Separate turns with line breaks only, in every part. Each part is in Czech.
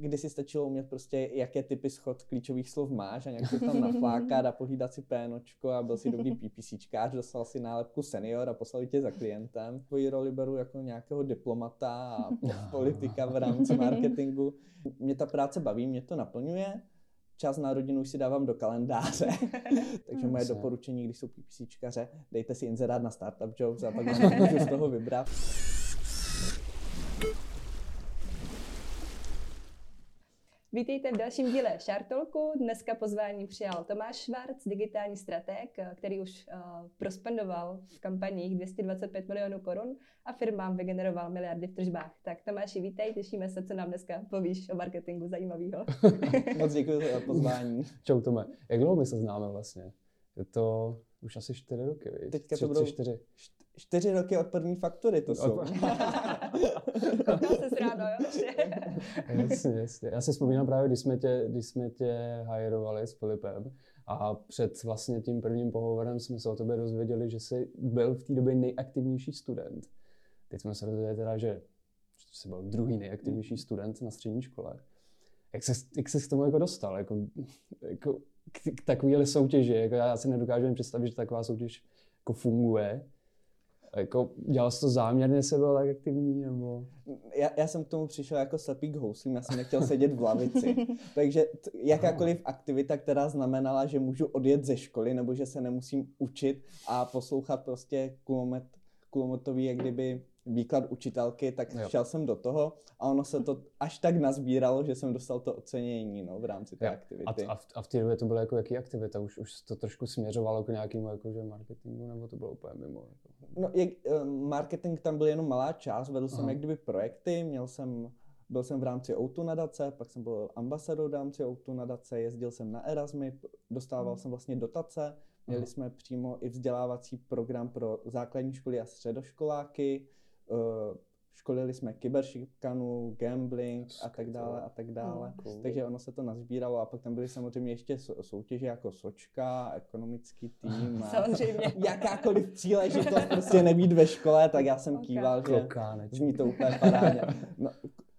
kdy si stačilo umět prostě, jaké typy schod klíčových slov máš a nějak to tam naflákat a pohlídat si pénočko a byl si dobrý PPCčkář, dostal si nálepku senior a poslali tě za klientem. Tvoji roli beru jako nějakého diplomata a politika v rámci marketingu. Mě ta práce baví, mě to naplňuje čas na rodinu už si dávám do kalendáře. Takže moje doporučení, když jsou PPCčkaře, dejte si inzerát na Startup Jobs a pak můžu z toho vybrat.
Vítejte v dalším díle Šartolku. Dneska pozvání přijal Tomáš Švarc, digitální strateg, který už uh, prospendoval v kampaních 225 milionů korun a firmám vygeneroval miliardy v tržbách. Tak Tomáši, vítej, těšíme se, co nám dneska povíš o marketingu zajímavého.
Moc děkuji za pozvání.
Čau Tome, jak dlouho my se známe vlastně? Je to už asi čtyři roky, víš?
Teďka tři, to budou čtyři. čtyři roky od první faktury to jsou.
se ráno, jo?
jasně, jasně. Já si vzpomínám právě, když jsme tě, když jsme tě hajerovali s Filipem a před vlastně tím prvním pohovorem jsme se o tobě dozvěděli, že jsi byl v té době nejaktivnější student. Teď jsme se dozvěděli teda, že jsi byl druhý nejaktivnější student na střední škole. Jak se, jak se k tomu jako dostal? Jako, jako k, k takovéhle soutěži. Jako já si nedokážu představit, že taková soutěž jako funguje. Jako, dělal jsi to záměrně, se byl tak aktivní? Nebo...
Já, já, jsem k tomu přišel jako slepý k houslím, já jsem nechtěl sedět v lavici. Takže t- jakákoliv aktivita, která znamenala, že můžu odjet ze školy, nebo že se nemusím učit a poslouchat prostě kulomet, kulometový, jak kdyby výklad učitelky, tak jo. šel jsem do toho a ono se to až tak nazbíralo, že jsem dostal to ocenění no, v rámci té jo. aktivity.
A, a, v, a v té době to bylo jako jaký aktivita? Už, už to trošku směřovalo k nějakému jakože marketingu, nebo to bylo úplně mimo? Jako?
No, jak, marketing tam byl jenom malá část, vedl Aha. jsem jak kdyby projekty, měl jsem byl jsem v rámci Outu nadace, pak jsem byl ambasador v rámci Outu nadace, jezdil jsem na Erasmy, dostával hmm. jsem vlastně dotace, měli Aha. jsme přímo i vzdělávací program pro základní školy a středoškoláky, školili jsme kyberšikanu, gambling a tak dále a tak dále. Oh, cool. Takže ono se to nazbíralo a pak tam byly samozřejmě ještě soutěže jako Sočka, ekonomický tým a
samozřejmě.
jakákoliv příležitost prostě nebýt ve škole, tak já jsem okay. kýval, že zní to úplně parádně. No,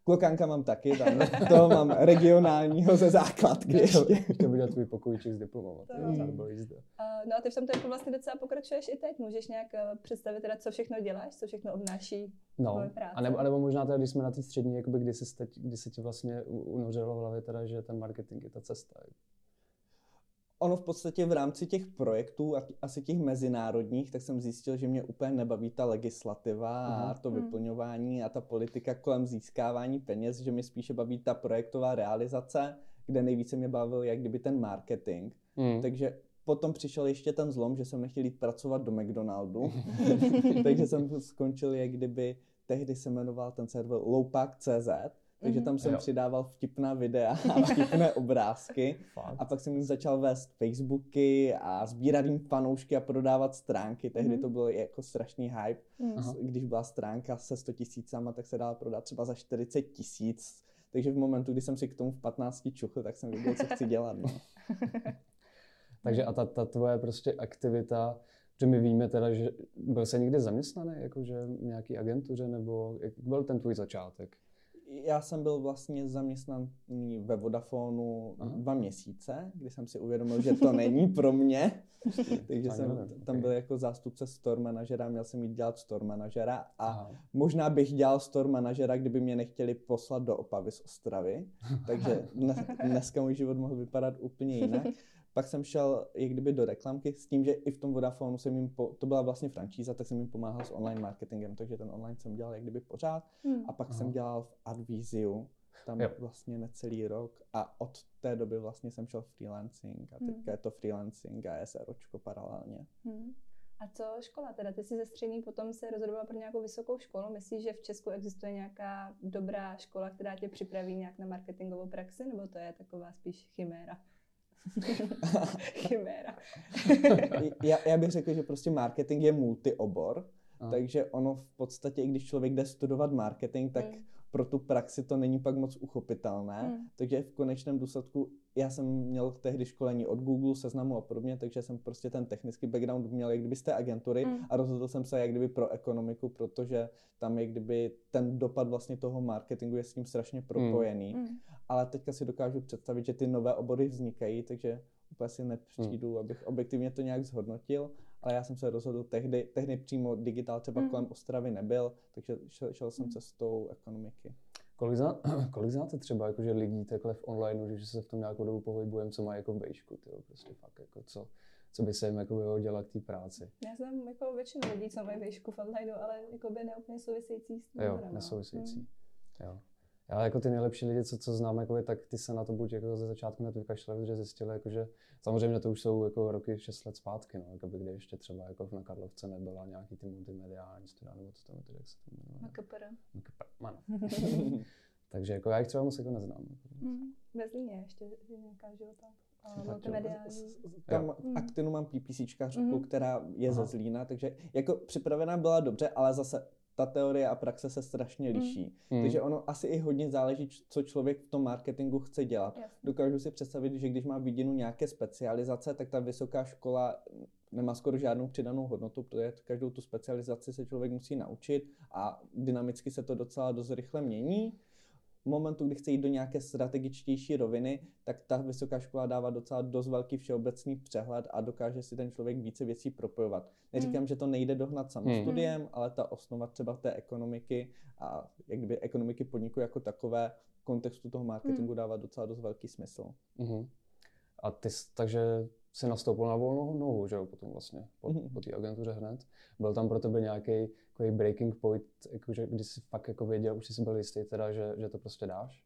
Klokánka mám taky, tam to mám regionálního ze základky ještě.
To bude tvůj pokojček s diplomem.
No a ty v tom tempu vlastně docela pokračuješ i teď. Můžeš nějak eh, představit teda, co všechno děláš, co všechno obnáší
no. tvoje práce? A nebo, a nebo možná teda, když jsme na té střední, jakoby, kdy, se kdy se ti vlastně unořilo v hlavě teda, že ten marketing je ta cesta
ono v podstatě v rámci těch projektů, asi těch mezinárodních, tak jsem zjistil, že mě úplně nebaví ta legislativa a mhm. to mhm. vyplňování a ta politika kolem získávání peněz, že mě spíše baví ta projektová realizace, kde nejvíce mě bavil jak kdyby ten marketing. Uh-huh. Takže potom přišel ještě ten zlom, že jsem nechtěl jít pracovat do McDonaldu, takže jsem skončil jak kdyby, tehdy se jmenoval ten server Loupak.cz, takže tam jsem jo. přidával vtipná videa a vtipné obrázky. a pak jsem jim začal vést Facebooky a sbírat jim fanoušky a prodávat stránky. Tehdy mm-hmm. to byl jako strašný hype. Mm-hmm. Když byla stránka se 100 tisícama, tak se dala prodat třeba za 40 tisíc. Takže v momentu, kdy jsem si k tomu v 15 čuchl, tak jsem věděl, co chci dělat. No.
Takže a ta, ta tvoje prostě aktivita, že my víme teda, že byl se někdy zaměstnaný, jakože nějaký agentuře, nebo jak byl ten tvůj začátek?
Já jsem byl vlastně zaměstnaný ve Vodafonu Aha. dva měsíce, kdy jsem si uvědomil, že to není pro mě. Takže jsem tam byl jako zástupce store manažera, měl jsem jít dělat store manažera a Aha. možná bych dělal store manažera, kdyby mě nechtěli poslat do Opavy z Ostravy. Takže dneska můj život mohl vypadat úplně jinak. Pak jsem šel jak kdyby do reklamky s tím, že i v tom Vodafonu jsem jim, po, to byla vlastně franšíza, tak jsem jim pomáhal s online marketingem, takže ten online jsem dělal jak kdyby pořád. Hmm. A pak Aha. jsem dělal v Adviziu, tam jo. vlastně necelý rok a od té doby vlastně jsem šel freelancing a teďka hmm. je to freelancing a SROčko paralelně. Hmm.
A co škola teda? Ty jsi ze střední potom se rozhodovala pro nějakou vysokou školu. Myslíš, že v Česku existuje nějaká dobrá škola, která tě připraví nějak na marketingovou praxi, nebo to je taková spíš chiméra? Chiméra.
já, já bych řekl, že prostě marketing je multiobor, Aha. takže ono v podstatě, i když člověk jde studovat marketing, tak hmm. pro tu praxi to není pak moc uchopitelné. Hmm. Takže v konečném důsledku já jsem měl tehdy školení od Google, seznamu a podobně, takže jsem prostě ten technický background měl jak kdyby z té agentury mm. a rozhodl jsem se jak kdyby pro ekonomiku, protože tam je kdyby ten dopad vlastně toho marketingu je s tím strašně propojený. Mm. Ale teďka si dokážu představit, že ty nové obory vznikají, takže úplně si nepřijdu, hmm. abych objektivně to nějak zhodnotil, ale já jsem se rozhodl tehdy, tehdy přímo digitál třeba hmm. kolem Ostravy nebyl, takže šel, šel jsem hmm. cestou ekonomiky.
Kolik, zná, kolik znáte třeba jakože lidí takhle v online, že se v tom nějakou dobu pohybujeme, co má jako v bejšku, tyjo, prostě fakt jako co, co by se jim jako vyhodilo k té práci.
Já znám jako většinu lidí, co mají výšku v online, ale jako by neúplně související s tím.
Jo, nesouvisející. Hmm. Jo. Já jako ty nejlepší lidi, co, co znám, jakoby, tak ty se na to buď jako ze začátku hned vykašlali, že zjistili, jako, že samozřejmě to už jsou jako roky 6 let zpátky, no, jakoby, kde ještě třeba jako na Karlovce nebyla nějaký ty multimediální studia, nebo co tam, jak se to jmenuje.
MKPR.
MKPR, ano. Takže jako já jich třeba moc jako neznám.
Mm, ve Zlíně ještě je nějaká života. Multimediální.
Tam mm. Actinu mám PPCčkařku, mm. která je Aha. ze Zlína, takže jako připravená byla dobře, ale zase ta teorie a praxe se strašně hmm. liší. Mm. Takže ono asi i hodně záleží, co člověk v tom marketingu chce dělat. Jasně. Dokážu si představit, že když má vidinu nějaké specializace, tak ta vysoká škola nemá skoro žádnou přidanou hodnotu, protože každou tu specializaci se člověk musí naučit a dynamicky se to docela dost rychle mění momentu, kdy chce jít do nějaké strategičtější roviny, tak ta vysoká škola dává docela dost velký všeobecný přehled a dokáže si ten člověk více věcí propojovat. Neříkám, mm. že to nejde dohnat samostudiem, mm. ale ta osnova třeba té ekonomiky a jak kdyby ekonomiky podniku jako takové v kontextu toho marketingu mm. dává docela dost velký smysl.
Mm. A ty, takže si nastoupil na volnou nohu, že jo, potom vlastně, po, mm-hmm. po té agentuře hned. Byl tam pro tebe nějaký breaking point, jakože, kdy jsi fakt jako věděl, už jsi byl jistý teda, že, že to prostě dáš?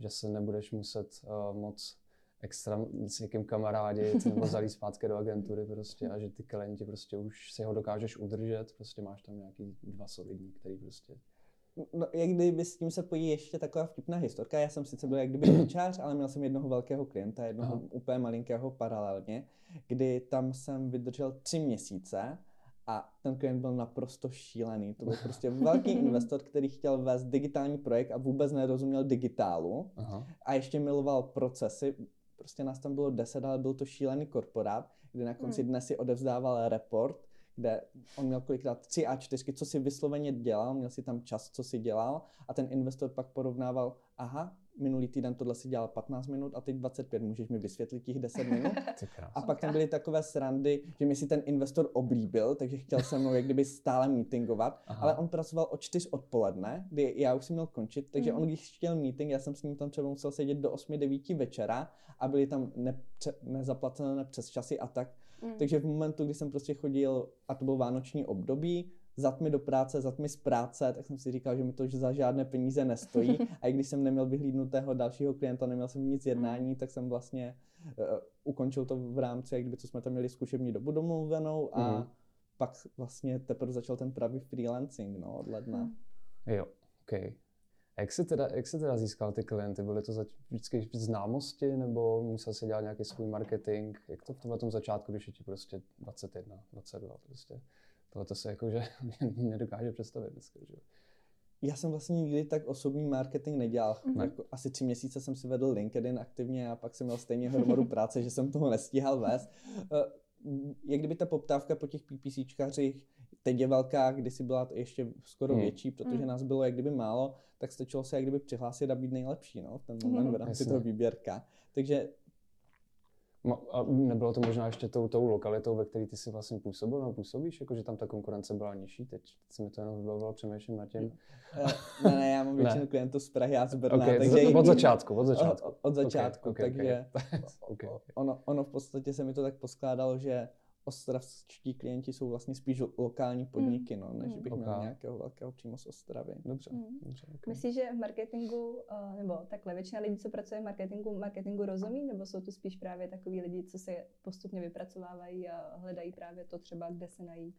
Že se nebudeš muset uh, moc extra s někým kamarádit nebo zalít zpátky do agentury prostě a že ty klienti prostě už si ho dokážeš udržet, prostě máš tam nějaký dva solidní, který prostě
No, jak kdyby s tím se pojí ještě taková vtipná historka. Já jsem sice byl jak kdyby dočář, ale měl jsem jednoho velkého klienta, jednoho Aha. úplně malinkého paralelně, kdy tam jsem vydržel tři měsíce a ten klient byl naprosto šílený. To byl prostě velký investor, který chtěl vést digitální projekt a vůbec nerozuměl digitálu Aha. a ještě miloval procesy. Prostě nás tam bylo deset, ale byl to šílený korporát, kdy na konci hmm. dne si odevzdával report, kde on měl kolikrát tři a čtyřky, co si vysloveně dělal, měl si tam čas, co si dělal. A ten investor pak porovnával, aha, minulý týden tohle si dělal 15 minut a teď 25, můžeš mi vysvětlit těch 10 minut? a pak tam byly takové srandy, že mi si ten investor oblíbil, takže chtěl se mnou jak kdyby stále meetingovat, Aha. ale on pracoval od 4 odpoledne, kdy já už jsem měl končit, takže mm. on když chtěl meeting, já jsem s ním tam třeba musel sedět do 8-9 večera a byly tam nepře- nezaplacené přes časy a tak, Mm. Takže v momentu, kdy jsem prostě chodil, a to bylo vánoční období, zatmi do práce, zatmi z práce, tak jsem si říkal, že mi to za žádné peníze nestojí. A i když jsem neměl vyhlídnutého dalšího klienta, neměl jsem nic jednání, tak jsem vlastně uh, ukončil to v rámci, jak kdyby co jsme tam měli zkušební dobu domluvenou a mm. pak vlastně teprve začal ten pravý freelancing no, od ledna. Mm.
Jo, okay. A jak jsi, teda, jak jsi teda získal ty klienty? Byly to zač- vždycky známosti nebo musel si dělat nějaký svůj marketing? Jak to v tomhle tom začátku, když je ti prostě 21, 22 prostě? Tohle to se jakože nedokáže představit dneska, že?
Já jsem vlastně nikdy tak osobní marketing nedělal. Mm-hmm. Jako asi tři měsíce jsem si vedl LinkedIn aktivně a pak jsem měl stejně hromadu práce, že jsem toho nestíhal vést. Eh, jak kdyby ta poptávka po těch PPCčkařích teď je velká, kdysi byla ještě skoro hmm. větší, protože hmm. nás bylo jak kdyby málo, tak stačilo se jak kdyby přihlásit a být nejlepší no, v ten moment hmm. v rámci toho výběrka. Takže
a nebylo to možná ještě tou, tou lokalitou, ve které ty si vlastně působil, no působíš, jako že tam ta konkurence byla nižší, teď se mi to jenom vybavilo, přemýšlím nad tím.
Eh, ne, ne, já mám většinu klientů z Prahy a z Brna,
okay, takže... Od začátku, od začátku.
Od, od začátku, okay, okay, takže okay. Ono, ono v podstatě se mi to tak poskládalo, že ostravští klienti jsou vlastně spíš lokální podniky, mm. no, než mm. bych okay. měl nějakého velkého přímo z Ostravy.
Dobře. Mm. Dobře
okay. Myslíš, že v marketingu, uh, nebo takhle většina lidí, co pracuje v marketingu, marketingu rozumí, nebo jsou to spíš právě takový lidi, co se postupně vypracovávají a hledají právě to třeba, kde se najít?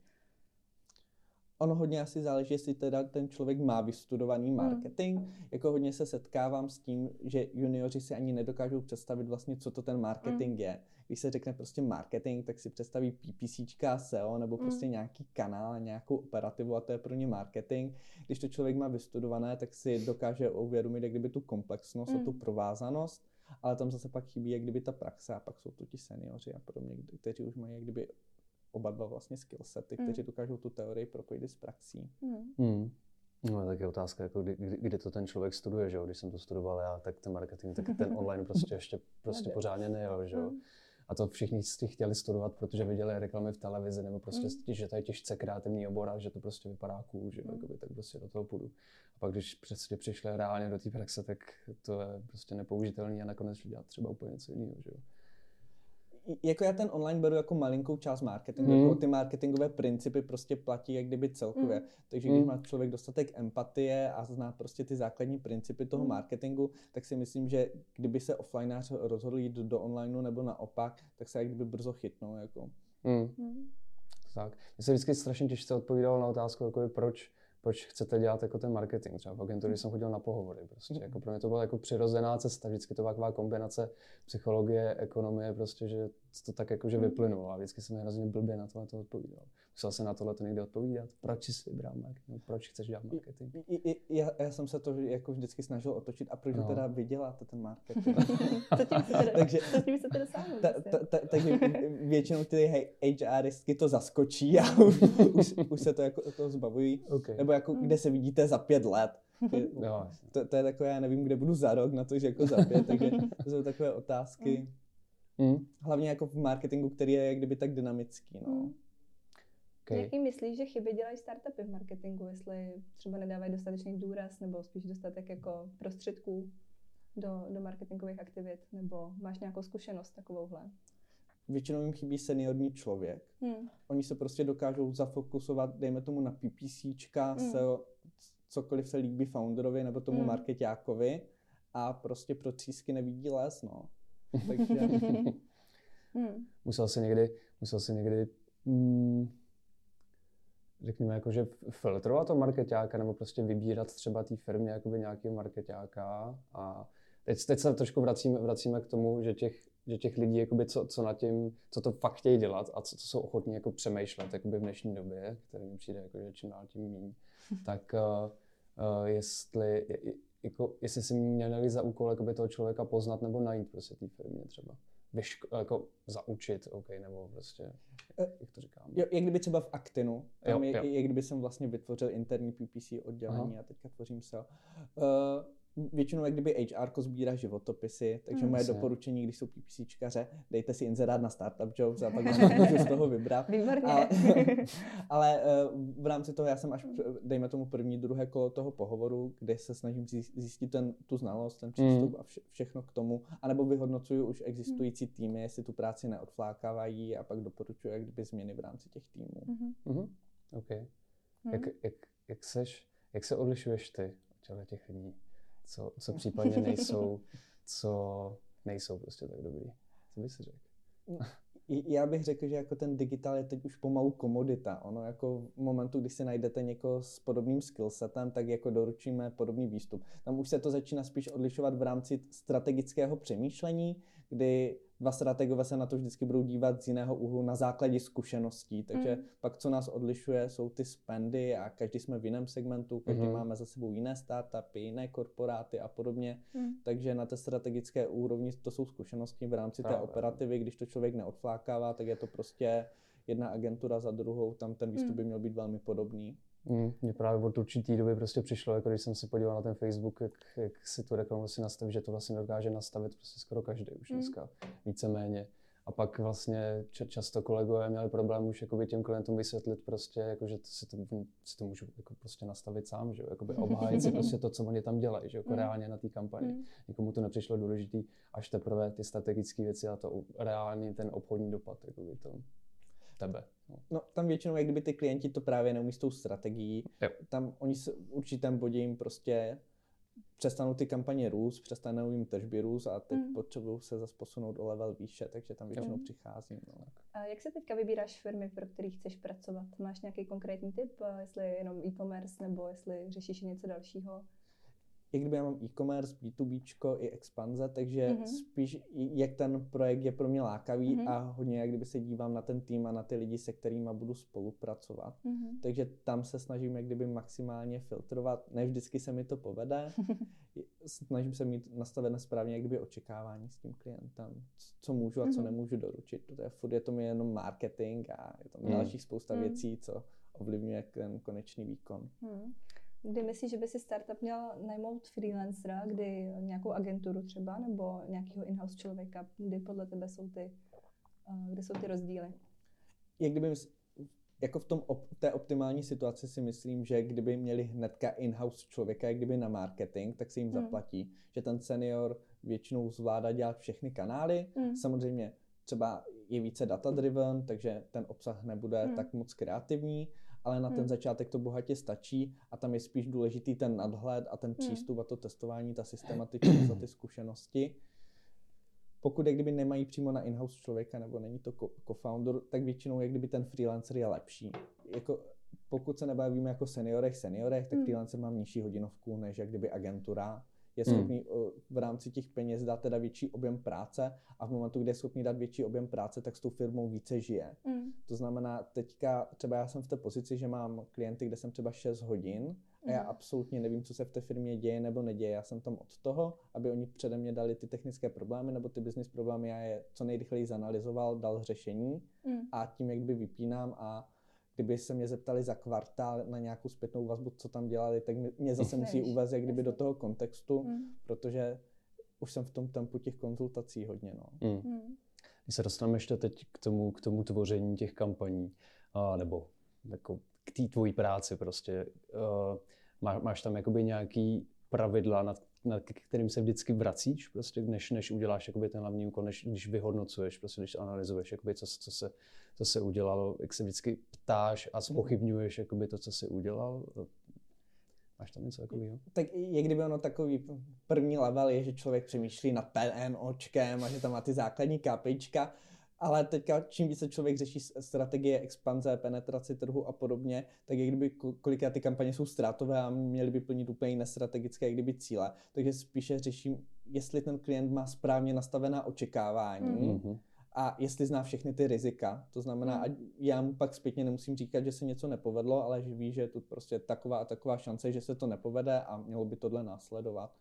Ono hodně asi záleží, jestli teda ten člověk má vystudovaný hmm. marketing. Mm. Jako hodně se setkávám s tím, že junioři si ani nedokážou představit vlastně, co to ten marketing mm. je. Když se řekne prostě marketing, tak si představí PPCčka, SEO nebo mm. prostě nějaký kanál, nějakou operativu a to je pro ně marketing. Když to člověk má vystudované, tak si dokáže uvědomit, jak kdyby tu komplexnost mm. a tu hmm. provázanost, ale tam zase pak chybí, jak kdyby ta praxe a pak jsou to ti seniori a podobně, kteří už mají jak kdyby oba dva vlastně skillsety, mm. kteří dokážou tu teorii propojit s praxí.
Mm. Mm. No, tak je otázka, jako kdy, kdy, kdy, to ten člověk studuje, že jo? Když jsem to studoval já, tak ten marketing, tak ten online prostě ještě prostě pořádně nejel, že jo? Mm. A to všichni si chtěli studovat, protože viděli reklamy v televizi, nebo prostě, mm. že to je těžce kreativní obor a že to prostě vypadá cool, že mm. Jakoby, tak prostě do toho půjdu. A pak, když přesně přišli reálně do té praxe, tak to je prostě nepoužitelný a nakonec dělat třeba úplně něco jiného, že jo
jako já ten online beru jako malinkou část marketingu, mm. jako ty marketingové principy prostě platí jak kdyby celkově. Mm. Takže když mm. má člověk dostatek empatie a zná prostě ty základní principy toho mm. marketingu, tak si myslím, že kdyby se offlineář rozhodl jít do onlineu nebo naopak, tak se jak kdyby brzo chytnou. Jako. Mm.
Mm. Tak. Mně se vždycky strašně těžce odpovídalo na otázku, jako proč proč chcete dělat jako ten marketing. Třeba v agentuře jsem chodil na pohovory. Prostě. Mm. Jako pro mě to byla jako přirozená cesta. Vždycky to byla taková kombinace psychologie, ekonomie, prostě, že to tak jako že mm. vyplynulo. A vždycky jsem hrozně blbě na tohle to odpovídal. Musel jsem na tohle to někdy odpovídat. Proč jsi vybral marketing? Proč chceš dělat marketing?
I, i, já, já, jsem se to jako vždycky snažil otočit. A proč no. teda vyděláte ten marketing?
co tím chcete, takže, co tím chcete dosáhnout? Ta, ta, ta,
takže většinou ty HRistky to zaskočí a už, už, se to jako to zbavují. Okay. Nebo jako, kde se vidíte za pět let. No, to, to, je takové, já nevím, kde budu za rok na to, že jako za pět, takže to jsou takové otázky. Mm. Hlavně jako v marketingu, který je jak kdyby tak dynamický. No. Mm.
Okay. Jaký myslíš, že chyby dělají startupy v marketingu, jestli třeba nedávají dostatečný důraz nebo spíš dostatek jako prostředků do, do marketingových aktivit, nebo máš nějakou zkušenost takovouhle?
Většinou jim chybí seniorní člověk. Hmm. Oni se prostě dokážou zafokusovat, dejme tomu na PPCčka, hmm. se, cokoliv se líbí founderovi nebo tomu hmm. marketákovi a prostě pro třísky nevidí les, no. Takže...
hmm. Musel si někdy, musel si někdy mm, řekněme, jako, že filtrovat to marketáka nebo prostě vybírat třeba té firmě jakoby nějakého marketáka a teď, teď se trošku vracíme, vracíme k tomu, že těch, že těch lidí, jakoby, co, co na tím, co to fakt chtějí dělat a co, co jsou ochotní jako přemýšlet jakoby v dnešní době, který mi přijde jako, že čím dál tím méně, tak uh, uh, jestli, jako, jestli si měli za úkol jakoby, toho člověka poznat nebo najít prostě té firmě třeba vyško, jako zaučit, OK, nebo prostě, jak, jak to říkám.
Jo, jak kdyby třeba v Actinu, tam jo, je, jo. jak kdyby jsem vlastně vytvořil interní PPC oddělení Aha. a teďka tvořím se. Uh, většinou jak kdyby HR sbírá životopisy, takže mm. moje Jasně. doporučení, když jsou PPCčkaře, dejte si inzerát na Startup Jobs a pak můžu z toho vybrat.
Výborně.
Ale, ale uh, v rámci toho já jsem až, dejme tomu první, druhé kolo toho pohovoru, kde se snažím zjistit ten, tu znalost, ten přístup mm. a vše, všechno k tomu, anebo vyhodnocuju už existující mm. týmy, jestli tu práci neodflákávají a pak doporučuji jak kdyby změny v rámci těch týmů.
Mm-hmm. Mm-hmm. OK. Mm. Jak, jak, jak, seš, jak se odlišuješ ty od těch lidí? Co, co případně nejsou, co nejsou prostě tak dobrý. Co bys řekl?
Já bych řekl, že jako ten digitál je teď už pomalu komodita. Ono jako v momentu, kdy si najdete někoho s podobným skillsetem, tak jako doručíme podobný výstup. Tam už se to začíná spíš odlišovat v rámci strategického přemýšlení, kdy dva strategové se na to vždycky budou dívat z jiného úhlu na základě zkušeností. Takže mm. pak, co nás odlišuje, jsou ty spendy a každý jsme v jiném segmentu, každý mm. máme za sebou jiné startupy, jiné korporáty a podobně. Mm. Takže na té strategické úrovni to jsou zkušenosti v rámci té operativy. Když to člověk neodflákává, tak je to prostě jedna agentura za druhou, tam ten výstup mm. by měl být velmi podobný.
Mm, mě právě od určitý doby prostě přišlo, jako když jsem se podíval na ten Facebook, jak, jak si tu reklamu si nastaví, že to vlastně dokáže nastavit prostě skoro každý už mm. dneska, víceméně. A pak vlastně často kolegové měli problém už jakoby těm klientům vysvětlit prostě, jako, že si to, si to můžu jako prostě nastavit sám, že jakoby obhájit si prostě to, co oni tam dělají, že jako mm. reálně na té kampani. Mm. Nikomu to nepřišlo důležitý, až teprve ty strategické věci a to reálný ten obchodní dopad, jakoby to tebe.
No. tam většinou, jak kdyby ty klienti to právě neumí s tou strategií. Jo. Tam oni se v určitém bodě jim prostě přestanou ty kampaně růst, přestanou jim tržby růst a teď mm. potřebují se zase posunout o level výše, takže tam většinou mm. přicházím. No.
A jak se teďka vybíráš firmy, pro které chceš pracovat? Máš nějaký konkrétní tip, jestli je jenom e-commerce nebo jestli řešíš něco dalšího?
I kdyby já mám e-commerce, B2B i expanze, takže mm-hmm. spíš jak ten projekt je pro mě lákavý mm-hmm. a hodně jak kdyby se dívám na ten tým a na ty lidi, se kterými budu spolupracovat. Mm-hmm. Takže tam se snažím jak kdyby maximálně filtrovat. Ne vždycky se mi to povede. snažím se mít nastavené správně jak kdyby očekávání s tím klientem. Co můžu a co mm-hmm. nemůžu doručit. Protože furt je to mi jenom marketing a je tam mm. další spousta mm. věcí, co ovlivňuje ten konečný výkon. Mm.
Kdy myslíš, že by si startup měl najmout freelancera, kdy nějakou agenturu třeba, nebo nějakého in-house člověka, kdy podle tebe jsou ty, uh, kde jsou ty rozdíly?
Jak kdyby jako v tom op, té optimální situaci si myslím, že kdyby měli hnedka in-house člověka, jak kdyby na marketing, tak se jim hmm. zaplatí, že ten senior většinou zvládá dělat všechny kanály. Hmm. Samozřejmě třeba je více data-driven, takže ten obsah nebude hmm. tak moc kreativní, ale na ten hmm. začátek to bohatě stačí a tam je spíš důležitý ten nadhled a ten hmm. přístup hmm. a to testování, ta systematičnost a ty zkušenosti pokud jak kdyby nemají přímo na in-house člověka nebo není to co-founder, tak většinou jak kdyby ten freelancer je lepší. Jako, pokud se nebavíme jako seniorech, seniorech, tak hmm. freelancer má nižší hodinovku než jak kdyby agentura. Je hmm. schopný hmm. v rámci těch peněz dát teda větší objem práce a v momentu, kdy je schopný dát větší objem práce, tak s tou firmou více žije. Hmm. To znamená, teďka třeba já jsem v té pozici, že mám klienty, kde jsem třeba 6 hodin a já mhm. absolutně nevím, co se v té firmě děje nebo neděje. Já jsem tam od toho, aby oni přede mě dali ty technické problémy nebo ty business problémy, já je co nejrychleji zanalizoval, dal řešení mm. a tím, jak by vypínám a kdyby se mě zeptali za kvartál na nějakou zpětnou vazbu, co tam dělali, tak mě zase musí uvést jak kdyby do toho kontextu, mm. protože už jsem v tom tempu těch konzultací hodně. No. Mm.
Mm. Když se dostaneme ještě teď k tomu, k tomu tvoření těch kampaní, a, nebo jako k té tvojí práci prostě. Uh, má, máš tam jakoby nějaký pravidla, nad, nad kterým se vždycky vracíš, prostě, než, než uděláš jakoby ten hlavní úkol, než když vyhodnocuješ, prostě, když analyzuješ, jakoby, co, co, se, co se udělalo, jak se vždycky ptáš a spochybňuješ jakoby, to, co jsi udělal. Máš tam něco takového?
Tak je kdyby ono takový první level je, že člověk přemýšlí nad PNOčkem a že tam má ty základní KPIčka, ale teďka čím více člověk řeší strategie expanze, penetraci trhu a podobně, tak jak kdyby kolikrát ty kampaně jsou ztrátové a měly by plnit úplně nestrategické jak kdyby cíle. Takže spíše řeším, jestli ten klient má správně nastavená očekávání mm-hmm. a jestli zná všechny ty rizika. To znamená, mm. já mu pak zpětně nemusím říkat, že se něco nepovedlo, ale že ví, že je tu prostě taková a taková šance, že se to nepovede a mělo by tohle následovat.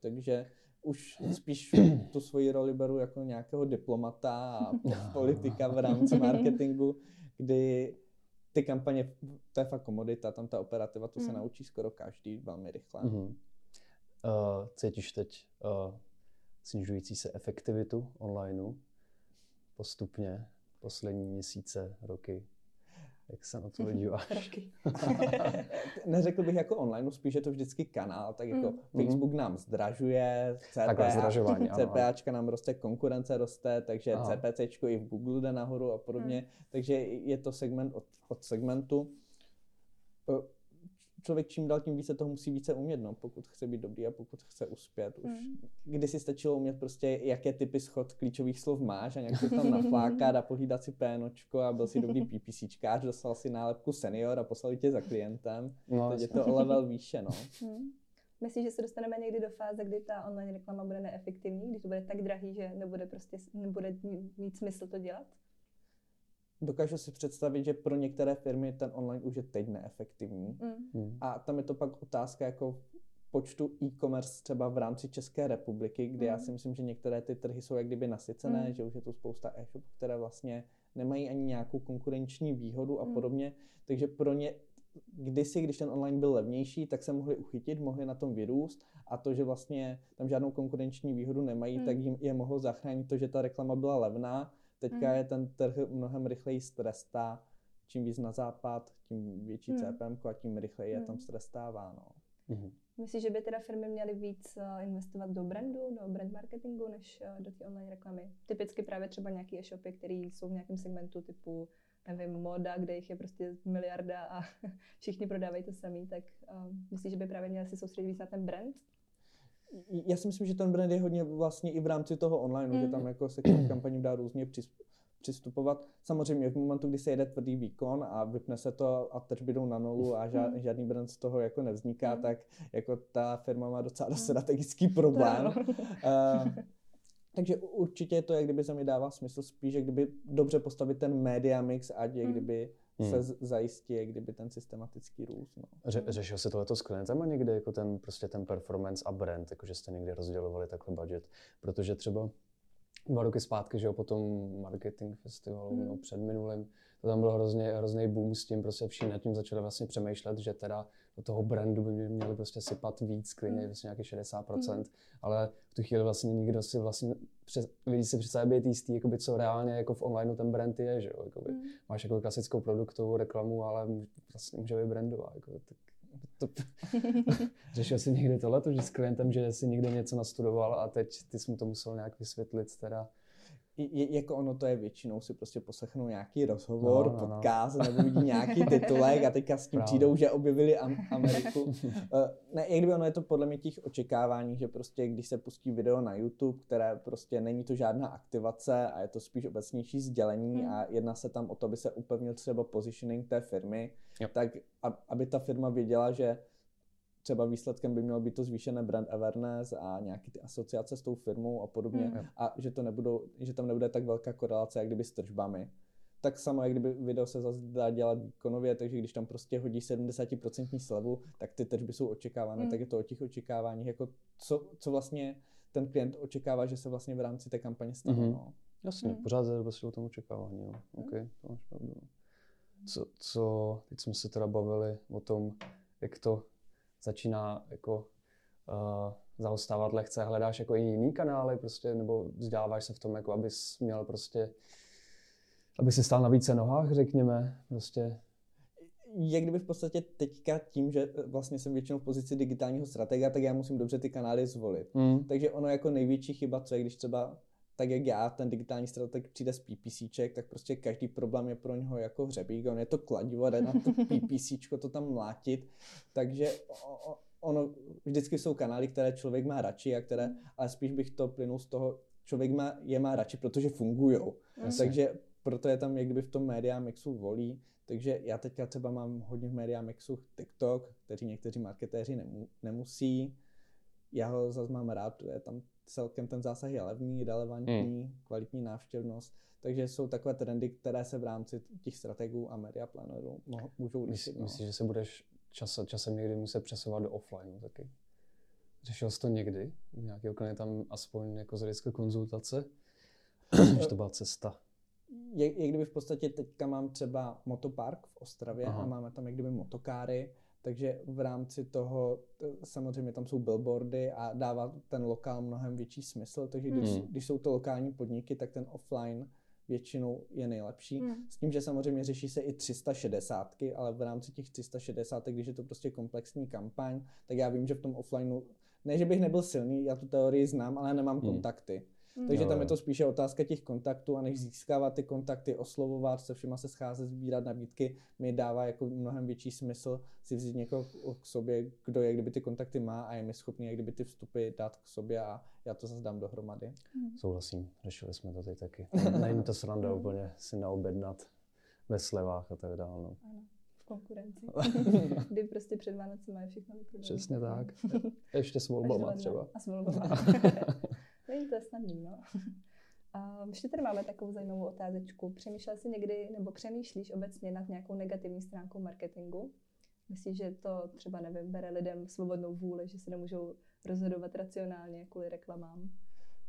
Takže už spíš tu svoji roli beru jako nějakého diplomata a politika v rámci marketingu, kdy ty kampaně, to je fakt komodita, tam ta operativa, to mm. se naučí skoro každý velmi rychle. Mm-hmm. Uh,
cítíš teď uh, snižující se efektivitu onlineu postupně poslední měsíce, roky? Jak se na to díváš?
Neřekl bych jako online, spíš je to vždycky kanál, tak jako mm. Facebook nám zdražuje,
CPA, zdražování,
CPAčka nám roste, konkurence roste, takže Aha. CPCčko i v Google jde nahoru a podobně, mm. takže je to segment od, od segmentu člověk čím dál tím více toho musí více umět, no, pokud chce být dobrý a pokud chce uspět. Už mm. kdysi stačilo umět prostě, jaké typy schod klíčových slov máš a nějak to tam naflákat a pohlídat si pénočko a byl si dobrý PPCčkář, dostal si nálepku senior a poslali tě za klientem. No, Teď je to o level výše, no. Mm.
Myslíš, že se dostaneme někdy do fáze, kdy ta online reklama bude neefektivní, kdy to bude tak drahý, že nebude prostě nebude mít smysl to dělat?
Dokážu si představit, že pro některé firmy ten online už je teď neefektivní. Mm. A tam je to pak otázka jako počtu e-commerce třeba v rámci České republiky, kde mm. já si myslím, že některé ty trhy jsou jak kdyby nasycené, mm. že už je tu spousta e-shopů, které vlastně nemají ani nějakou konkurenční výhodu a mm. podobně. Takže pro ně kdysi, když ten online byl levnější, tak se mohli uchytit, mohli na tom vyrůst a to, že vlastně tam žádnou konkurenční výhodu nemají, mm. tak jim je mohlo zachránit to, že ta reklama byla levná Teďka mm. je ten trh mnohem rychleji strestá. Čím víc na západ, tím větší mm. CPM a tím rychleji mm. je tam strestává. No.
Mm. Myslíš, že by teda firmy měly víc eh, investovat do brandu, do brand marketingu, než eh, do té online reklamy? Typicky právě třeba nějaké e-shopy, které jsou v nějakém segmentu typu nevím, moda, kde jich je prostě miliarda a všichni prodávají to samý, tak uh, myslíš, že by právě měli si soustředit víc na ten brand?
Já si myslím, že ten brand je hodně vlastně i v rámci toho online, mm. že tam mhm. jako se k kampaním dá různě přistupovat. Samozřejmě v momentu, kdy se jede tvrdý výkon a vypne se to a tržby jdou na nulu a žád, mm. žádný brand z toho jako nevzniká, mm. tak jako ta firma má docela mm. strategický problém. uh, takže určitě je to, jak kdyby se mi dává smysl spíš, jak kdyby dobře postavit ten media mix, ať jak kdyby hmm. se zajistí, kdyby ten systematický růst. No.
Ře- řešil jsi tohleto s klientem a někdy jako ten, prostě ten performance a brand, jakože jste někdy rozdělovali takhle budget, protože třeba dva roky zpátky, že jo, po tom marketing festivalu, hmm. no, před minulým, to tam byl hrozně, hrozný boom s tím, prostě všichni nad tím začali vlastně přemýšlet, že teda do toho brandu by měli prostě sypat víc, klidně mm. prostě nějaký 60%, mm. ale v tu chvíli vlastně nikdo si vlastně, přes, lidi si přece být jistý, jakoby, co reálně jako v onlineu ten brand je, že jo, jakoby, mm. máš jako klasickou produktovou reklamu, ale vlastně může být brandová, jako, tak to, řešil jsi někdy tohle, že s klientem, že jsi někdy něco nastudoval a teď ty jsi mu to musel nějak vysvětlit teda
je, jako ono to je většinou si prostě poslechnou nějaký rozhovor, no, no, no. podcast nebo vidí nějaký titulek a teďka s tím Právě. přijdou, že objevili Ameriku. uh, ne, jak kdyby ono je to podle mě těch očekávání, že prostě když se pustí video na YouTube, které prostě není to žádná aktivace a je to spíš obecnější sdělení hmm. a jedná se tam o to, aby se upevnil třeba positioning té firmy, yep. tak aby ta firma věděla, že třeba výsledkem by mělo být to zvýšené brand awareness a nějaké ty asociace s tou firmou a podobně mm. a že, to nebudou, že tam nebude tak velká korelace, jak kdyby s tržbami. Tak samo, jak kdyby video se zase dá dělat výkonově, takže když tam prostě hodí 70% slevu, tak ty tržby jsou očekávané, mm. tak je to o těch očekáváních, jako co, co vlastně ten klient očekává, že se vlastně v rámci té kampaně stane. Mm-hmm. No.
Jasně, mm. pořád je vlastně o tom očekávání. Jo. Mm. OK, to máš pravdu. Co, co, teď jsme se teda bavili o tom, jak to začíná jako uh, zaostávat lehce. Hledáš jako i jiný kanály prostě, nebo vzděláváš se v tom, jako abys měl prostě, aby si stál na více nohách, řekněme, prostě.
Je kdyby v podstatě teďka tím, že vlastně jsem většinou v pozici digitálního stratega, tak já musím dobře ty kanály zvolit. Mm. Takže ono jako největší chyba, co je, když třeba tak jak já, ten digitální strateg přijde z PPCček, tak prostě každý problém je pro něho jako hřebík, on je to kladivo, jde na to PPCčko to tam mlátit, takže ono, vždycky jsou kanály, které člověk má radši a které, ale spíš bych to plynul z toho, člověk má, je má radši, protože fungují. Takže proto je tam jak kdyby v tom média mixu volí. Takže já teďka třeba mám hodně v média mixu TikTok, kteří někteří marketéři nemu, nemusí. Já ho zase mám rád, je tam celkem ten zásah je levný, relevantní, hmm. kvalitní návštěvnost. Takže jsou takové trendy, které se v rámci těch strategů a media planerů můžou lišit.
No. Myslíš, že se budeš čas, časem někdy muset přesouvat do offline taky? Řešil jsi to někdy? Nějaký okolí tam aspoň jako z hlediska konzultace? že to byla cesta?
Je, je kdyby v podstatě teďka mám třeba motopark v Ostravě Aha. a máme tam jak kdyby motokáry takže v rámci toho samozřejmě tam jsou billboardy a dává ten lokál mnohem větší smysl, takže když, hmm. když jsou to lokální podniky, tak ten offline většinou je nejlepší. Hmm. S tím, že samozřejmě řeší se i 360, ale v rámci těch 360, když je to prostě komplexní kampaň, tak já vím, že v tom offlineu, ne, že bych nebyl silný, já tu teorii znám, ale nemám hmm. kontakty. Takže tam je to spíše otázka těch kontaktů a než získávat ty kontakty, oslovovat, se všema se scházet, sbírat nabídky, mi dává jako mnohem větší smysl si vzít někoho k sobě, kdo je, kdyby ty kontakty má a je mi schopný, jak kdyby ty vstupy dát k sobě a já to zase dám dohromady.
Mm. Souhlasím, řešili jsme to teď taky. Není to sranda mm. úplně si naobjednat ve slevách a tak dále. No.
Ano v konkurenci, kdy prostě před Vánoce mají všechno vyprodané.
Přesně tak. Ještě s volbama třeba.
A s volbama. Není to je snadný, no. A ještě tady máme takovou zajímavou otázečku. Přemýšlel jsi někdy, nebo přemýšlíš obecně nad nějakou negativní stránkou marketingu? Myslíš, že to třeba, nevím, bere lidem svobodnou vůli, že se nemůžou rozhodovat racionálně kvůli reklamám?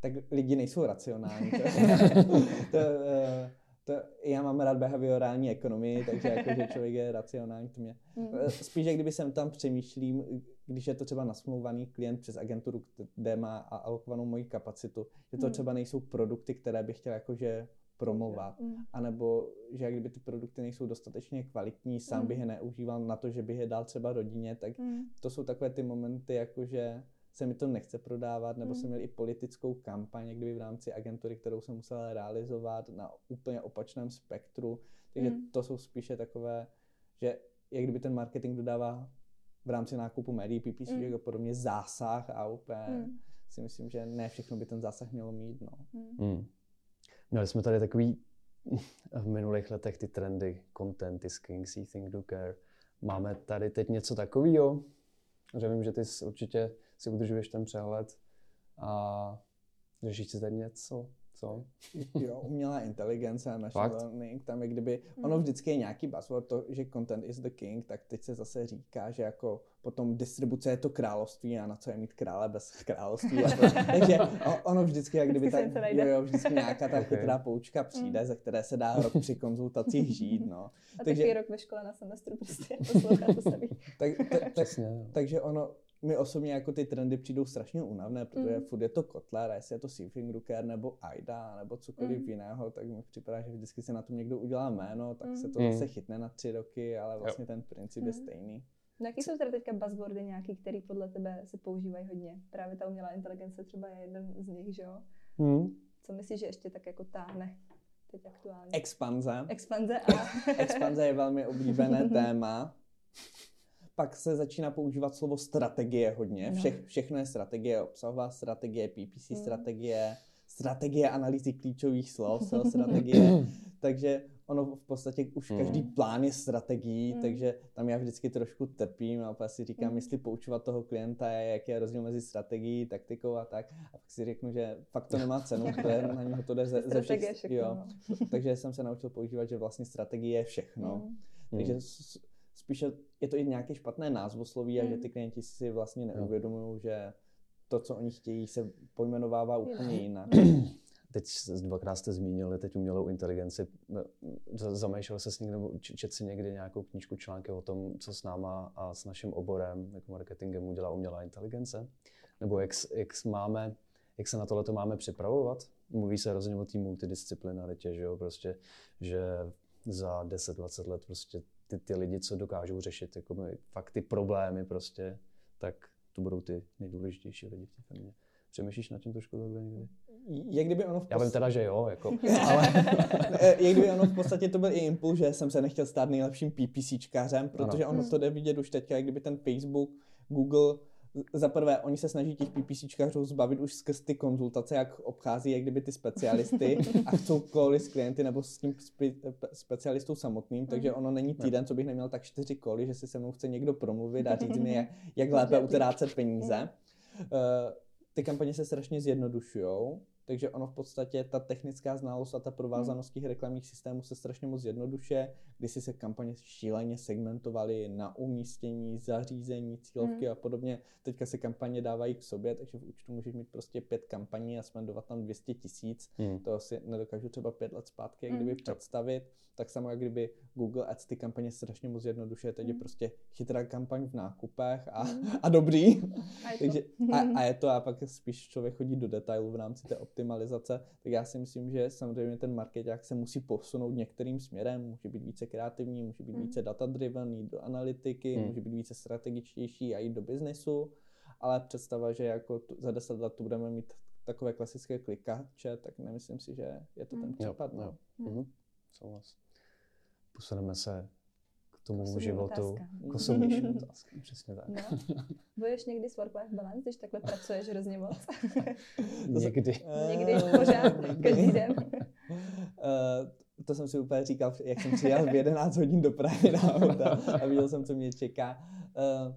Tak lidi nejsou racionální. To, to, eh, to, já mám rád behaviorální ekonomii, takže jako, že člověk je racionální, to mě. Mm. Spíš, jak kdyby jsem tam přemýšlím, když je to třeba nasmlouvaný klient přes agenturu, kde má alokovanou moji kapacitu, že to mm. třeba nejsou produkty, které bych chtěl jakože promovat, mm. anebo že jak kdyby ty produkty nejsou dostatečně kvalitní, sám mm. bych je neužíval na to, že bych je dal třeba rodině, tak mm. to jsou takové ty momenty, jakože se mi to nechce prodávat, nebo mm. jsem měl i politickou kampaň, kdyby v rámci agentury, kterou jsem musel realizovat na úplně opačném spektru. Takže mm. to jsou spíše takové, že jak kdyby ten marketing dodává v rámci nákupu médií, PPC mm. a podobně zásah a úplně mm. si myslím, že ne všechno by ten zásah mělo mít. No. Mm.
Mm. Měli jsme tady takový v minulých letech ty trendy, content is king, see, think, do care. Máme tady teď něco takového, že vím, že ty určitě si udržuješ ten přehled a řešíš si tady něco, co?
Jo, umělá inteligence, machine Fakt? learning, tam je kdyby, hmm. ono vždycky je nějaký buzzword, to, že content is the king, tak teď se zase říká, že jako potom distribuce je to království a na co je mít krále bez království. A to, takže ono vždycky, jak kdyby ta, jo, jo, vždycky nějaká ta okay. chytrá poučka přijde, hmm. ze které se dá rok při konzultacích žít. No.
A takže, taky rok ve škole na semestru prostě poslouchat to samý.
tak, tak, tak, takže ono, mi osobně jako ty trendy přijdou strašně únavné, protože mm. furt je to Kotler, jestli je to Seafing Rooker nebo AIDA nebo cokoliv mm. jiného, tak mi připadá, že vždycky se na tom někdo udělá jméno, tak mm. se to mm. zase chytne na tři roky, ale vlastně jo. ten princip mm. je stejný.
No jaký jsou teda teďka buzzwordy nějaký, který podle tebe se používají hodně? Právě ta umělá inteligence třeba je jeden z nich, že jo? Mm. Co myslíš, že ještě tak jako táhne teď aktuálně?
Expanze.
Expanze a...
Expanze je velmi oblíbené téma pak se začíná používat slovo strategie hodně. No. Vše, všechno je strategie, obsahová strategie, PPC mm. strategie, strategie analýzy klíčových slov, SEO strategie. takže ono v podstatě už mm. každý plán je strategií, mm. takže tam já vždycky trošku trpím a pak si říkám, mm. jestli poučovat toho klienta, jaký je rozdíl mezi strategií, taktikou a tak. A pak si řeknu, že fakt to nemá cenu, protože na něho to jde ze, ze všech. Všechno, jo. No. takže jsem se naučil používat, že vlastně strategie je všechno. Mm. Takže spíše je to i nějaké špatné názvosloví a že ty mm. klienti si vlastně neuvědomují, že to, co oni chtějí, se pojmenovává úplně jinak.
Teď dvakrát jste zmínili teď umělou inteligenci. Zamýšlel se s někde, čet si někdy nějakou knížku, články o tom, co s náma a s naším oborem, jako marketingem, udělá umělá inteligence? Nebo jak, jak, máme, jak se na tohle máme připravovat? Mluví se hrozně o té multidisciplinaritě, že jo? Prostě, že za 10-20 let prostě ty, ty lidi, co dokážou řešit jako my, fakt ty problémy prostě, tak to budou ty nejdůležitější lidi v té firmě. Přemýšlíš nad tím trošku takhle někdy?
Jak kdyby ono v
podstatě... Já vím teda, že jo, jako,
ale... Jak kdyby ono v podstatě to byl i impuls, že jsem se nechtěl stát nejlepším PPCčkářem, protože ano. ono to jde vidět už teďka, jak kdyby ten Facebook, Google, za prvé, oni se snaží těch PPCčkařů zbavit už skrz ty konzultace, jak obchází jak kdyby ty specialisty a chcou koly s klienty nebo s tím spe, specialistou samotným, takže mhm. ono není týden, co bych neměl tak čtyři koly, že si se mnou chce někdo promluvit a říct mi, jak, jak lépe utrácet peníze. Uh, ty kampaně se strašně zjednodušují, takže ono v podstatě, ta technická znalost a ta provázanost těch reklamních systémů se strašně moc zjednoduše, když si se kampaně šíleně segmentovaly na umístění, zařízení, cílovky hmm. a podobně. Teďka se kampaně dávají k sobě, takže v účtu můžeš mít prostě pět kampaní a spendovat tam 200 tisíc. Hmm. To si nedokážu třeba pět let zpátky, jak kdyby hmm. představit. Tak samo, jak kdyby Google Ads ty kampaně strašně moc zjednodušuje, teď je hmm. prostě chytrá kampaň v nákupech a, hmm. a dobrý. A je, takže, a, a je to a pak spíš člověk chodí do detailu v rámci té optimalizace, tak já si myslím, že samozřejmě ten marketák se musí posunout některým směrem, může být více kreativní, může být mm. více data-driven, jít do analytiky, mm. může být více strategičtější a jít do biznesu, ale představa, že jako tu, za deset let tu budeme mít takové klasické klikače, tak nemyslím si, že je to ten mm. případ. Jo, no.
jo. Mm. Souhlas. Posuneme se tomu Kosovým životu. Kosovým otázkám, přesně tak. No.
Bojuješ někdy s work-life balance, když takhle pracuješ hrozně moc?
někdy.
někdy, pořád, každý den.
Uh, to jsem si úplně říkal, jak jsem přijel v 11 hodin do Prahy na auta a viděl jsem, co mě čeká. Uh,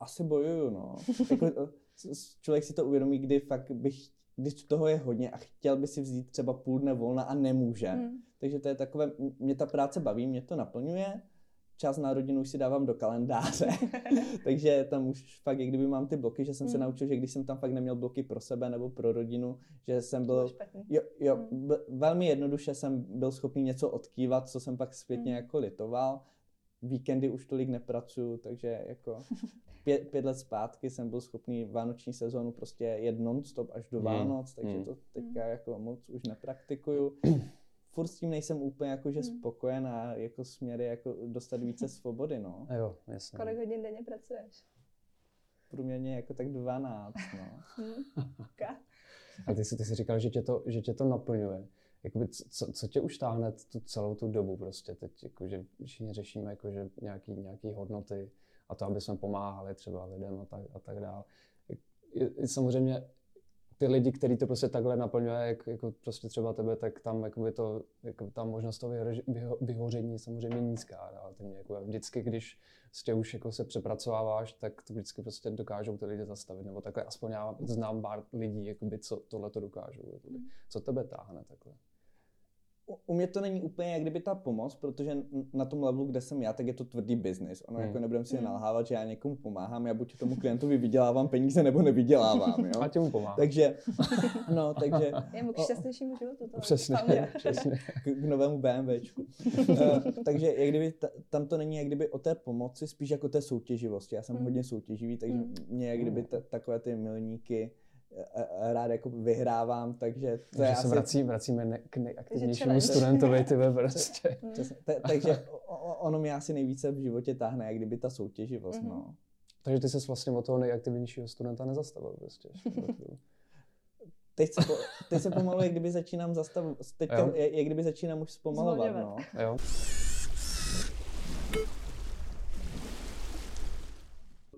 asi bojuju, no. Jako, eh, člověk si to uvědomí, kdy fakt bych, když toho je hodně a chtěl by si vzít třeba půl dne volna a nemůže. Hmm. Takže to je takové, mě ta práce baví, mě to naplňuje, čas na rodinu už si dávám do kalendáře, takže tam už fakt, jak kdyby mám ty bloky, že jsem hmm. se naučil, že když jsem tam fakt neměl bloky pro sebe nebo pro rodinu, že jsem byl, jo, jo hmm. velmi jednoduše jsem byl schopný něco odkývat, co jsem pak zpětně hmm. jako litoval. Víkendy už tolik nepracuju, takže jako pět, pět let zpátky jsem byl schopný vánoční sezónu prostě jet non-stop až do hmm. Vánoc, takže hmm. to teďka hmm. jako moc už nepraktikuju furt s tím nejsem úplně jakože spokojen a jako směry jako dostat více svobody, no.
Jo, jasně.
Kolik hodin denně pracuješ?
Průměrně jako tak 12, no. Hmm.
a ty jsi, ty jsi říkal, že tě to, že tě to naplňuje. Jakoby, co, co tě už táhne tu celou tu dobu prostě teď, jakože všichni řešíme jakože nějaký, nějaký hodnoty a to, aby jsme pomáhali třeba lidem a tak, a tak je, samozřejmě ty lidi, kteří to prostě takhle naplňuje, jak, jako prostě třeba tebe, tak tam jakoby to, jako ta možnost toho vyho, vyho, vyhoření je samozřejmě nízká. Relativně. Jako vždycky, když prostě už jako se přepracováváš, tak to vždycky prostě dokážou ty lidi zastavit. Nebo takhle aspoň já znám pár lidí, jakoby, co tohle to dokážou. Jakoby. Co tebe táhne takhle?
U mě to není úplně jak kdyby ta pomoc, protože na tom levelu, kde jsem já, tak je to tvrdý biznis. Ono hmm. jako nebudeme si hmm. nalhávat, že já někomu pomáhám, já buď tomu klientovi vydělávám peníze, nebo nevydělávám. Jo?
A těmu pomáhám.
Takže, no, takže...
Je mu k šťastnějšímu životu. To
přesně, přesně.
K, k novému BMWčku. uh, takže jak kdyby ta, tam to není jak kdyby o té pomoci, spíš jako té soutěživosti. Já jsem hmm. hodně soutěživý, takže hmm. mě jak kdyby ta, takové ty milníky, rád jako vyhrávám, takže
to je asi... vrací, vracíme ne, k nejaktivnějšímu studentovi, ty prostě.
takže ono mě asi nejvíce v životě táhne, jak kdyby ta soutěživost, mm-hmm. no.
Takže ty se vlastně od toho nejaktivnějšího studenta nezastavil prostě.
Teď se, po, teď se pomalu, jak kdyby začínám zastavit, teď jak, jak kdyby začínám už zpomalovat, no.
Jo.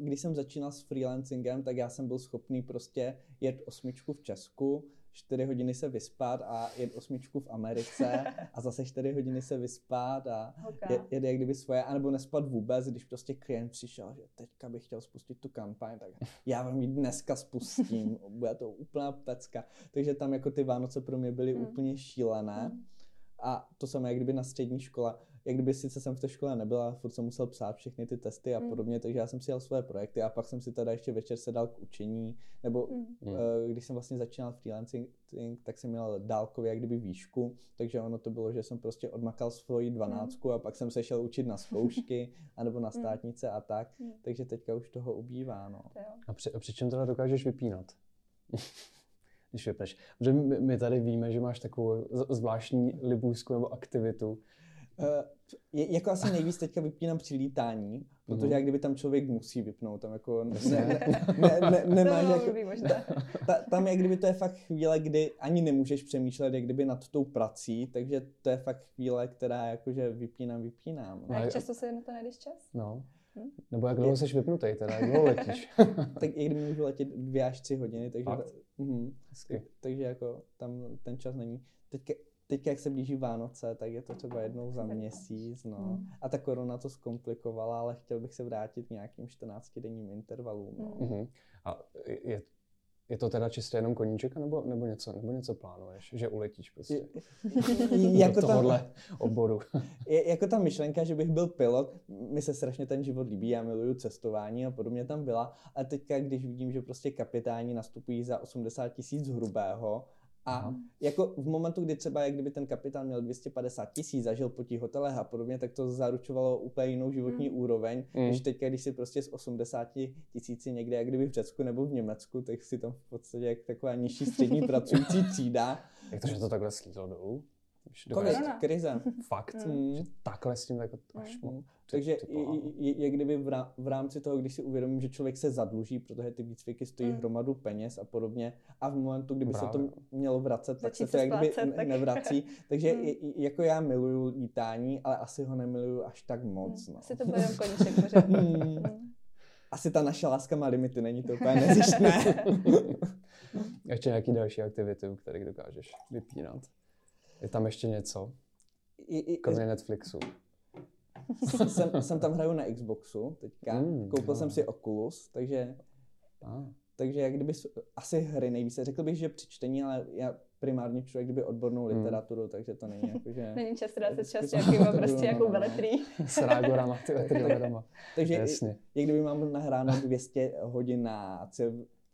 Když jsem začínal s freelancingem, tak já jsem byl schopný prostě jet osmičku v Česku, čtyři hodiny se vyspat a jet osmičku v Americe a zase čtyři hodiny se vyspat a okay. jet, jak kdyby svoje, anebo nespat vůbec, když prostě klient přišel, že teďka bych chtěl spustit tu kampaň, tak já vám ji dneska spustím, bude to úplná pecka. Takže tam jako ty Vánoce pro mě byly mm. úplně šílené. Mm. A to samé, jak kdyby na střední škole jak kdyby sice jsem v té škole nebyla, furt jsem musel psát všechny ty testy a mm. podobně, takže já jsem si jel svoje projekty a pak jsem si teda ještě večer sedal k učení, nebo mm. uh, když jsem vlastně začínal freelancing, tak jsem měl dálkově jak kdyby výšku, takže ono to bylo, že jsem prostě odmakal svoji dvanáctku mm. a pak jsem se šel učit na zkoušky, anebo na hmm. státnice a tak, mm. takže teďka už toho ubývá, no.
A při, a při čem teda dokážeš vypínat? když vypneš. Protože my, my tady víme, že máš takovou zvláštní libůzku nebo aktivitu,
Uh, je, jako asi nejvíc teďka vypínám při lítání, protože mm. jak kdyby tam člověk musí vypnout, tam jako ne, ne, ne, ne, ne, nemáš jako, ta, ta, tam jak kdyby to je fakt chvíle, kdy ani nemůžeš přemýšlet jak kdyby nad tou prací, takže to je fakt chvíle, která jakože vypínám, vypínám.
A jak často se na to najdeš čas?
No. Hm? Nebo jak dlouho jsi vypnutý teda, jak dlouho letíš?
tak i kdyby můžu letět dvě až tři hodiny, takže, Fakt? Uh, takže jako tam ten čas není. Teďka, teď, jak se blíží Vánoce, tak je to třeba jednou za měsíc, no. Hmm. A ta korona to zkomplikovala, ale chtěl bych se vrátit k nějakým 14-denním intervalům, no.
Mm-hmm. A je, to teda čistě jenom koníček, nebo, nebo, něco, nebo něco plánuješ, že uletíš prostě jako do tohohle oboru?
je, jako ta myšlenka, že bych byl pilot, mi se strašně ten život líbí, já miluju cestování a podobně tam byla, ale teďka, když vidím, že prostě kapitáni nastupují za 80 tisíc hrubého a jako v momentu, kdy třeba, jak kdyby ten kapitán měl 250 tisíc, zažil po těch hotelech a podobně, tak to zaručovalo úplně jinou životní mm. úroveň, mm. než teď, když si prostě z 80 tisíci někde, jak kdyby v Řecku nebo v Německu, tak si tam v podstatě jak taková nižší střední pracující třída.
Jak to, že to takhle slízlo dolů?
Covid, krize.
Fakt, mm. že takhle s tím jako až
mm. Takže je, je kdyby v rámci toho, když si uvědomím, že člověk se zadluží, protože ty výcviky stojí mm. hromadu peněz a podobně, a v momentu, kdyby Právě. se to mělo vracet, tak se to jak kdyby tak... nevrací. Takže mm. jako já miluju lítání, ale asi ho nemiluju až tak moc. Mm. No.
Asi to bude koníček mm.
Asi ta naše láska má limity, není to úplně nezištné.
Ještě nějaký další aktivity, u kterých dokážeš vypínat? Je tam ještě něco? I, i, Kromě Netflixu.
jsem, jsem tam hraju na Xboxu teďka. Mm, Koupil no. jsem si Oculus, takže... Ah. Takže jak kdyby asi hry nejvíce. Řekl bych, že při čtení, ale já primárně člověk kdyby odbornou hmm. literaturu, mm. takže to není jako, že...
není čas se čas nějakýma prostě jako beletrí.
S rágorama, ty
Takže Jasně. jak kdyby mám nahráno 200 hodin na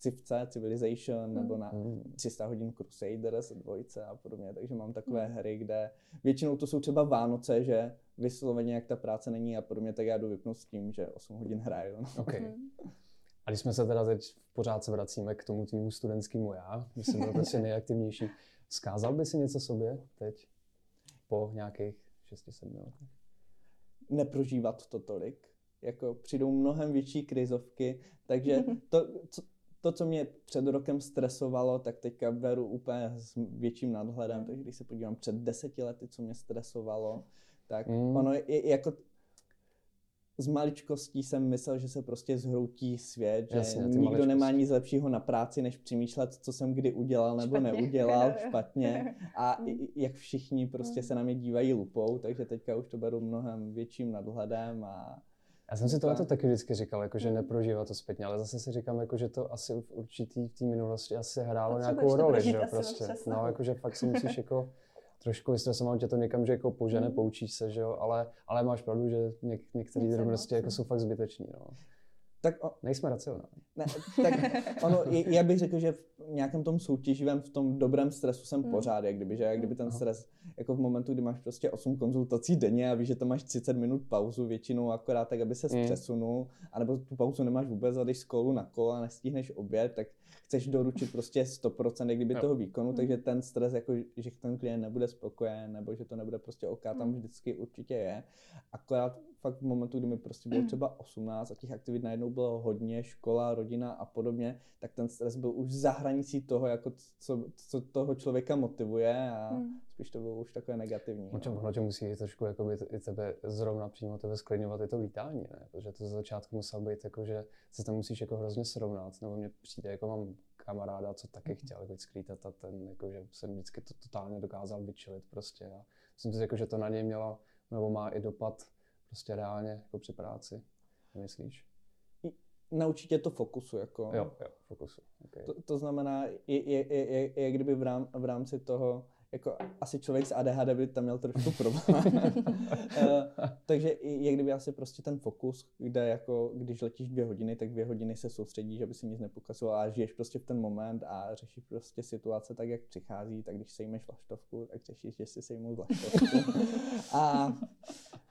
Civce, Civilization, mm. nebo na 300 hodin Crusaders dvojce a podobně. Takže mám takové mm. hry, kde většinou to jsou třeba Vánoce, že vysloveně jak ta práce není a podobně, tak já jdu vypnout s tím, že 8 hodin hraju. No.
Okay. Mm. A když jsme se teda teď pořád se vracíme k tomu tvýmu studentskému já, myslím, byl prostě nejaktivnější. Skázal by si něco sobě teď po nějakých 6-7 letech?
Neprožívat to tolik. Jako přijdou mnohem větší krizovky, takže to, co, to, co mě před rokem stresovalo, tak teďka beru úplně s větším nadhledem, mm. takže když se podívám před deseti lety, co mě stresovalo, tak mm. ono je, je jako z maličkostí jsem myslel, že se prostě zhroutí svět, že
Jasně,
nikdo
maličkosti.
nemá nic lepšího na práci, než přemýšlet, co jsem kdy udělal nebo
Špatně.
neudělal špatně a i- jak všichni prostě se na mě dívají lupou, takže teďka už to beru mnohem větším nadhledem a
Já jsem si tohle taky vždycky říkal, jako, že
Mm.
neprožívá to zpětně, ale zase si říkám, jako, že to asi v určitý v té minulosti asi hrálo
Potřebuješ
nějakou
to
roli, že jo, prostě. No,
no.
jako, že fakt si musíš jako trošku vystresovat, tě to někam, že jako požene,
Mm.
poučíš se, že jo, ale, ale máš pravdu, že něk, některé
Nic
drobnosti jako
no.
jsou fakt zbyteční, no.
Tak o,
Nejsme racionální.
Ne, tak ono, já bych řekl, že v nějakém tom soutěživém, v tom dobrém stresu jsem
Hmm.
pořád, jak kdyby, že jak kdyby ten
Aha.
stres, jako v momentu, kdy máš prostě 8 konzultací denně a víš, že tam máš 30 minut pauzu většinou akorát tak, aby se
Hmm.
přesunul, anebo tu pauzu nemáš vůbec a jdeš z kolu na kolo a nestihneš oběd, tak chceš doručit prostě 100% jak kdyby
Jo.
toho výkonu,
Hmm.
takže ten stres, jako, že ten klient nebude spokojen, nebo že to nebude prostě OK, tam
Hmm.
vždycky určitě je. Akorát fakt v momentu, kdy mi prostě bylo třeba 18 a těch aktivit najednou bylo hodně, škola, rodina a podobně, tak ten stres byl už za hranicí toho, jako co, co toho člověka motivuje a
Hmm.
Spíš to bylo už takové negativní.
No.
No.
Ono tě musí i trošku jako by i tebe zrovna přímo tebe sklidňovat i to lítání, ne? Protože to za začátku muselo být jako, že se tam musíš jako hrozně srovnat, nebo mně přijde, jako mám kamaráda, co taky chtěl vždycky lítat a ten, jako, že jsem vždycky to totálně dokázal vyčilit prostě a myslím si, jako, že to na něj mělo, nebo má i dopad prostě reálně jako při práci, nemyslíš?
Naučit tě to fokusu. Jako.
Jo, jo, fokusu. Okay.
To, to znamená, je, je, je, je, je kdyby v, rám, v rámci toho, jako asi člověk s ADHD by tam měl trošku problém. Eh, Takže i- je kdyby asi prostě ten fokus, kde jako, když letíš dvě hodiny, tak dvě hodiny se soustředíš, aby si nic nepokazoval a žiješ prostě v ten moment a řešíš prostě situace tak, jak přichází, tak když sejmeš vlaštovku, tak řešíš, že si sejmu vlaštovku. a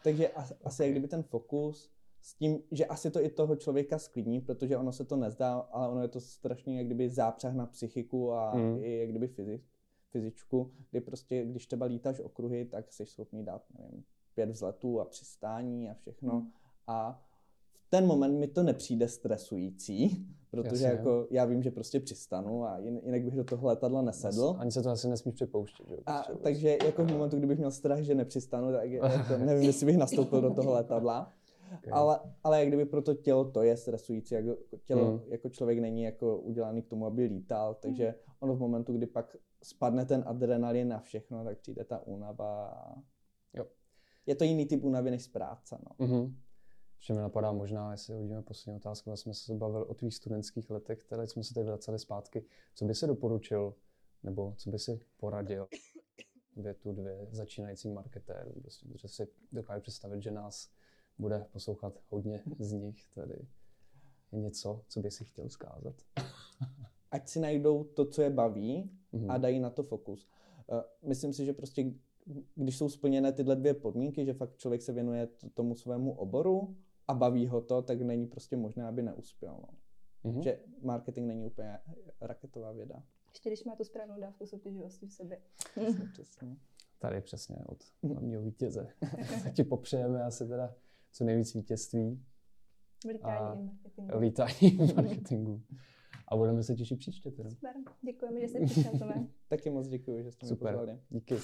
takže as, asi jak kdyby ten fokus s tím, že asi to i toho člověka sklidní, protože ono se to nezdá, ale ono je to strašně jak kdyby zápřah na psychiku a
Mm.
i jak kdyby fyzi, fyzičku, kdy prostě, když třeba lítáš okruhy, tak jsi schopný dát, nevím, pět vzletů a přistání a všechno.
Mm.
A v ten moment mi to nepřijde stresující, protože
Jasně.
jako já vím, že prostě přistanu a jin- jinak bych do toho letadla nesedl.
Ani se to asi nesmíš připouštět, že?
A,
prostě
takže jako v momentu, kdybych měl strach, že nepřistanu, tak jako nevím, jestli bych nastoupil do toho letadla.
Okay.
Ale, ale jak kdyby pro to tělo to je stresující, jako tělo,
Mm.
jako člověk není jako udělaný k tomu, aby lítal, takže ono v momentu, kdy pak spadne ten adrenalin na všechno, tak přijde ta únava. a
Jo.
Je to jiný typ únavy než z práce, no.
Mhm. Ještě mi napadá možná, jestli uvidíme poslední otázku, vlastně jsme se bavili o tvých studentských letech, které jsme se teď vraceli zpátky. Co by si doporučil, nebo co by si poradil větu dvě začínajícím marketérům? Prostě, protože si dokážu představit, že nás bude poslouchat hodně z nich, tedy je něco, co by si chtěl zkázat.
Ať si najdou to, co je baví
Mhm.
a dají na to fokus. Eh, Myslím si, že prostě když jsou splněné tyhle dvě podmínky, že fakt člověk se věnuje tomu svému oboru a baví ho to, tak není prostě možné, aby neuspěl. No.
Mhm.
Že marketing není úplně raketová věda.
Ještě když má tu správnou dávku soutěživosti v sobě.
Přesně, přesně.
Tady přesně od hlavního vítěze. ti popřejeme asi teda co nejvíc vítězství
i marketingu.
lítání v marketingu. A budeme se těšit příště teda.
Super, děkujeme, že jsi přišel, Tome.
Taky moc děkuji, že jste mě
Super,
pozvali.
díky.